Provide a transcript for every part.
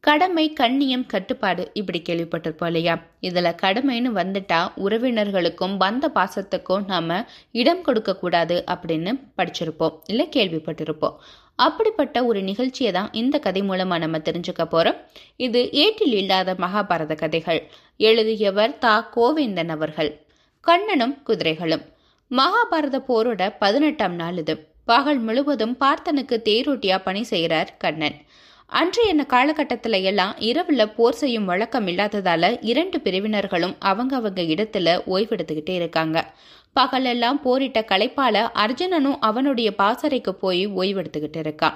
கடமை கண்ணியம் கட்டுப்பாடு இப்படி கேள்விப்பட்டிருப்போம் இல்லையா? இதுல கடமைன்னு வந்துட்டா உறவினர்களுக்கும் பந்த பாசத்துக்கும் நாம இடம் கொடுக்க கூடாது அப்படின்னு படிச்சிருப்போம் இல்ல கேள்விப்பட்டிருப்போம். அப்படிப்பட்ட ஒரு நிகழ்ச்சியை தான் இந்த கதை மூலமா நம்ம தெரிஞ்சுக்க போறோம். இது ஏட்டில் இல்லாத மகாபாரத கதைகள். எழுதியவர் தா. கோவிந்தன் அவர்கள். கண்ணனும் குதிரைகளும். மகாபாரத போரோட பதினெட்டாம் நாள் இது. பகல் முழுவதும் பார்த்தனுக்கு தேரோட்டியா பணி செய்கிறார் கண்ணன். அன்றைய காலகட்டத்தில் எல்லாம் இரவுல போர் செய்யும் வழக்கம் இல்லாததால இரண்டு பிரிவினர்களும் அவங்க அவங்க இடத்துல ஓய்வெடுத்துக்கிட்டே இருக்காங்க. பகலெல்லாம் போரிட்ட களைப்பால அர்ஜுனனும் அவனுடைய பாசறைக்கு போய் ஓய்வெடுத்துக்கிட்டு இருக்கான்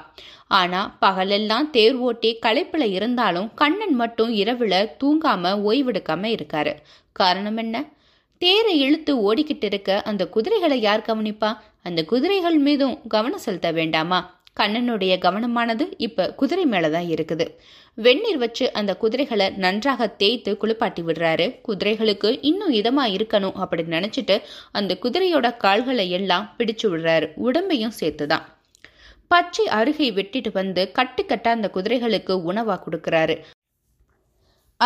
ஆனா பகலெல்லாம் தேர் ஓட்டி களைப்புல இருந்தாலும் கண்ணன் மட்டும் இரவுல தூங்காம ஓய்வெடுக்காம இருக்காரு. காரணம் என்ன? தேரை இழுத்து ஓடிக்கிட்டு இருக்க அந்த குதிரைகளை யார் கவனிப்பா? அந்த குதிரைகள் மீதும் கவனம் செலுத்த வேண்டாமா? கண்ணனுடைய கவனமானது இப்ப குதிரை மேலதான் இருக்குது. வெந்நீர் வச்சு அந்த குதிரைகளை நன்றாக தேய்த்து குளிப்பாட்டி விடுறாரு. குதிரைகளுக்கு இன்னும் இதமா இருக்கணும் அப்படின்னு நினைச்சிட்டு அந்த குதிரையோட கால்களை எல்லாம் பிடிச்சு விடுறாரு. உடம்பையும் சேர்த்துதான். பச்சை அருகை வெட்டிட்டு வந்து கட்டுக்கட்டா அந்த குதிரைகளுக்கு உணவா கொடுக்கறாரு.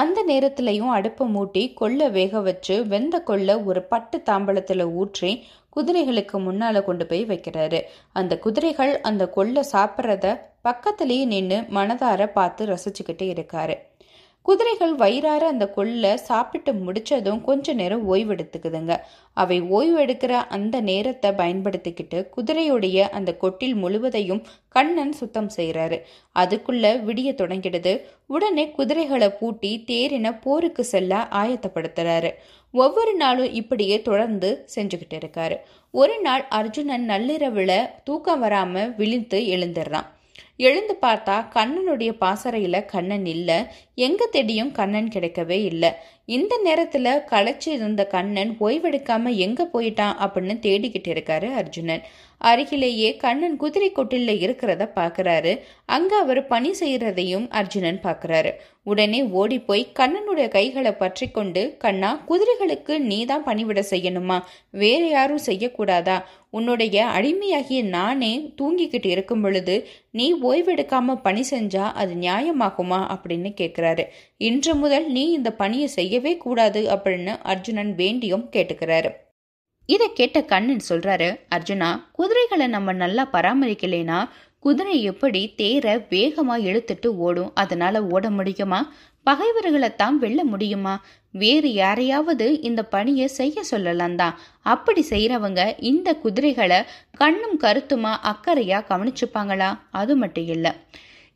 அந்த நேரத்திலையும் அடுப்பை மூட்டி கொள்ளை வேக வச்சு வெந்த கொள்ளை ஒரு பட்டு தாம்பளத்தில் ஊற்றி குதிரைகளுக்கு முன்னால் கொண்டு போய் வைக்கிறாரு. அந்த குதிரைகள் அந்த கொள்ளை சாப்பிட்றத பக்கத்திலேயே நின்று மனதார பார்த்து ரசிச்சுக்கிட்டே இருக்காரு. குதிரைகள் வயிறார அந்த கொள்ளை சாப்பிட்டு முடிச்சதும் கொஞ்ச நேரம் ஓய்வு எடுத்துக்குதுங்க அவை ஓய்வு எடுக்கிற அந்த நேரத்தை பயன்படுத்திக்கிட்டு குதிரையுடைய அந்த கொட்டில் முழுவதையும் கண்ணன் சுத்தம் செய்கிறாரு அதுக்குள்ள விடிய தொடங்கிடுது. உடனே குதிரைகளை பூட்டி தேரின போருக்கு செல்ல ஆயத்தப்படுத்துறாரு. ஒவ்வொரு நாளும் இப்படியே தொடர்ந்து செஞ்சுக்கிட்டு இருக்காரு. ஒரு நாள் அர்ஜுனன் நள்ளிரவுல தூக்கம் வராம விழித்து எழுந்துடுறான் எழுந்து பார்த்தா கண்ணனுடைய பாசறையில கண்ணன் இல்ல. எங்க தேடியும் கண்ணன் கிடைக்கவே இல்லை. இந்த நேரத்துல களைச்சு இருந்த கண்ணன் ஓய்வெடுக்காம எங்க போயிட்டான் அப்படின்னு தேடிக்கிட்டு இருக்காரு அர்ஜுனன். அருகிலேயே கண்ணன் குதிரை கொட்டில இருக்கிறத பாக்குறாரு அங்க அவர் பணி செய்யறதையும் அர்ஜுனன் பாக்குறாரு உடனே ஓடி போய் கண்ணனுடைய கைகளை பற்றி கொண்டு கண்ணா குதிரைகளுக்கு நீ தான் பணிவிட செய்யணுமா? வேற யாரும் செய்யக்கூடாதா? உன்னுடைய அடிமையாகிய நானே தூங்கிக்கிட்டு இருக்கும் பொழுது நீ ஓய்வெடுக்காம பணி செஞ்சா அது நியாயமாகுமா? அப்படின்னு கேட்கிறாரு. இன்று முதல் நீ இந்த பணியை செய்யவே கூடாது அப்படின்னு அர்ஜுனன் வேண்டியும் கேட்டுக்கிறாரு. இதை கேட்ட கண்ணன் சொல்றாரு அர்ஜுனா குதிரைகளை நம்ம நல்லா பராமரிக்கலைனா குதிரை எப்படி தேரை வேகமா இழுத்துட்டு ஓடும்? அதனால ஓட முடியுமா? பகைவர்களை தான் வெல்ல முடியுமா? வேறு யாரையாவது இந்த பணியை செய்ய சொல்லலாம் தான். அப்படி செய்யறவங்க இந்த குதிரைகளை கண்ணும் கருத்துமா அக்கறையா கவனிச்சுப்பாங்களா? அது மட்டும் இல்லை.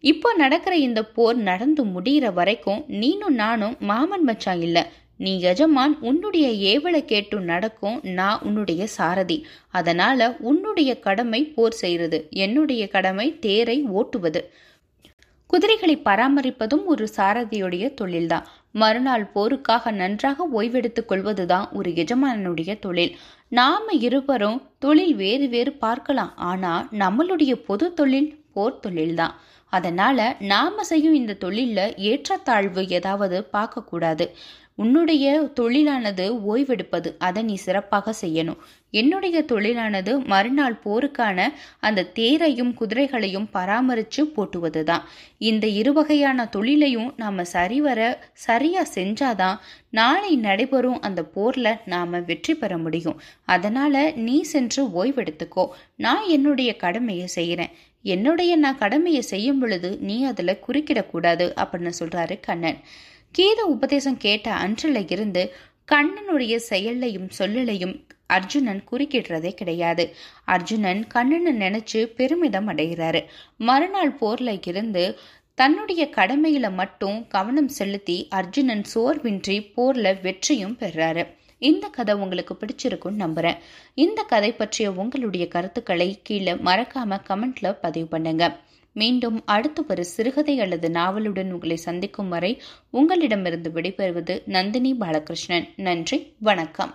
இப்போ நடக்கிற இந்த போர் நடந்து முடிகிற வரைக்கும் நீனும் நானும் மாமன் மச்சான் இல்லை. நீ எஜமான் உன்னுடைய ஏவலை கேட்டு நடக்கும் நான் உன்னுடைய சாரதி. அதனால உன்னுடைய கடமை போர் செய்கிறது. என்னுடைய கடமை தேரை ஓட்டுவது. குதிரைகளை பராமரிப்பதும் ஒரு சாரதியுடைய தொழில்தான். மறுநாள் போருக்காக நன்றாக ஓய்வெடுத்துக் கொள்வதுதான் ஒரு எஜமானனுடைய தொழில். நாம இருவரும் தொழில் வேறு வேறு பார்க்கலாம். ஆனா நம்மளுடைய பொது தொழில் போர் தொழில்தான். அதனால நாம செய்யும் இந்த தொழில்ல ஏற்றத்தாழ்வு ஏதாவது பார்க்கக்கூடாது. உன்னுடைய தொழிலானது ஓய்வெடுப்பது அதை நீ சிறப்பாக செய்யணும். என்னுடைய தொழிலானது மறுநாள் போருக்கான அந்த தேரையும் குதிரைகளையும் பராமரித்து போட்டுவது தான் இந்த இருவகையான தொழிலையும் நாம் சரிவர சரியாக செஞ்சாதான் நாளை நடைபெறும் அந்த போரில் நாம் வெற்றி பெற முடியும். அதனால் நீ சென்று ஓய்வெடுத்துக்கோ. நான் என்னுடைய கடமையை செய்கிறேன் என்னுடைய நான் கடமையை செய்யும் பொழுது நீ அதில் குறுக்கிடக்கூடாது அப்படின்னு சொல்கிறாரு கண்ணன். கீத உபதேசம் கேட்ட அன்றில் இருந்து கண்ணனுடைய செயலையும் சொல்லலையும் அர்ஜுனன் குறுக்கிடுறதே கிடையாது. அர்ஜுனன் கண்ணனை நினைச்சு பெருமிதம் அடைகிறாரு. மறுநாள் போர்ல இருந்து தன்னுடைய கடமையில மட்டும் கவனம் செலுத்தி அர்ஜுனன் சோர்வின்றி போர்ல வெற்றியும் பெறாரு. இந்த கதை உங்களுக்கு பிடிச்சிருக்கும்னு நம்புறேன். இந்த கதை பற்றிய உங்களுடைய கருத்துக்களை கீழே மறக்காம கமெண்ட்ல பதிவு பண்ணுங்க. மீண்டும் அடுத்து ஒரு சிறுகதை அல்லது நாவலுடன் உங்களை சந்திக்கும் வரை உங்களிடமிருந்து விடைபெறுவது நந்தினி பாலகிருஷ்ணன். நன்றி வணக்கம்.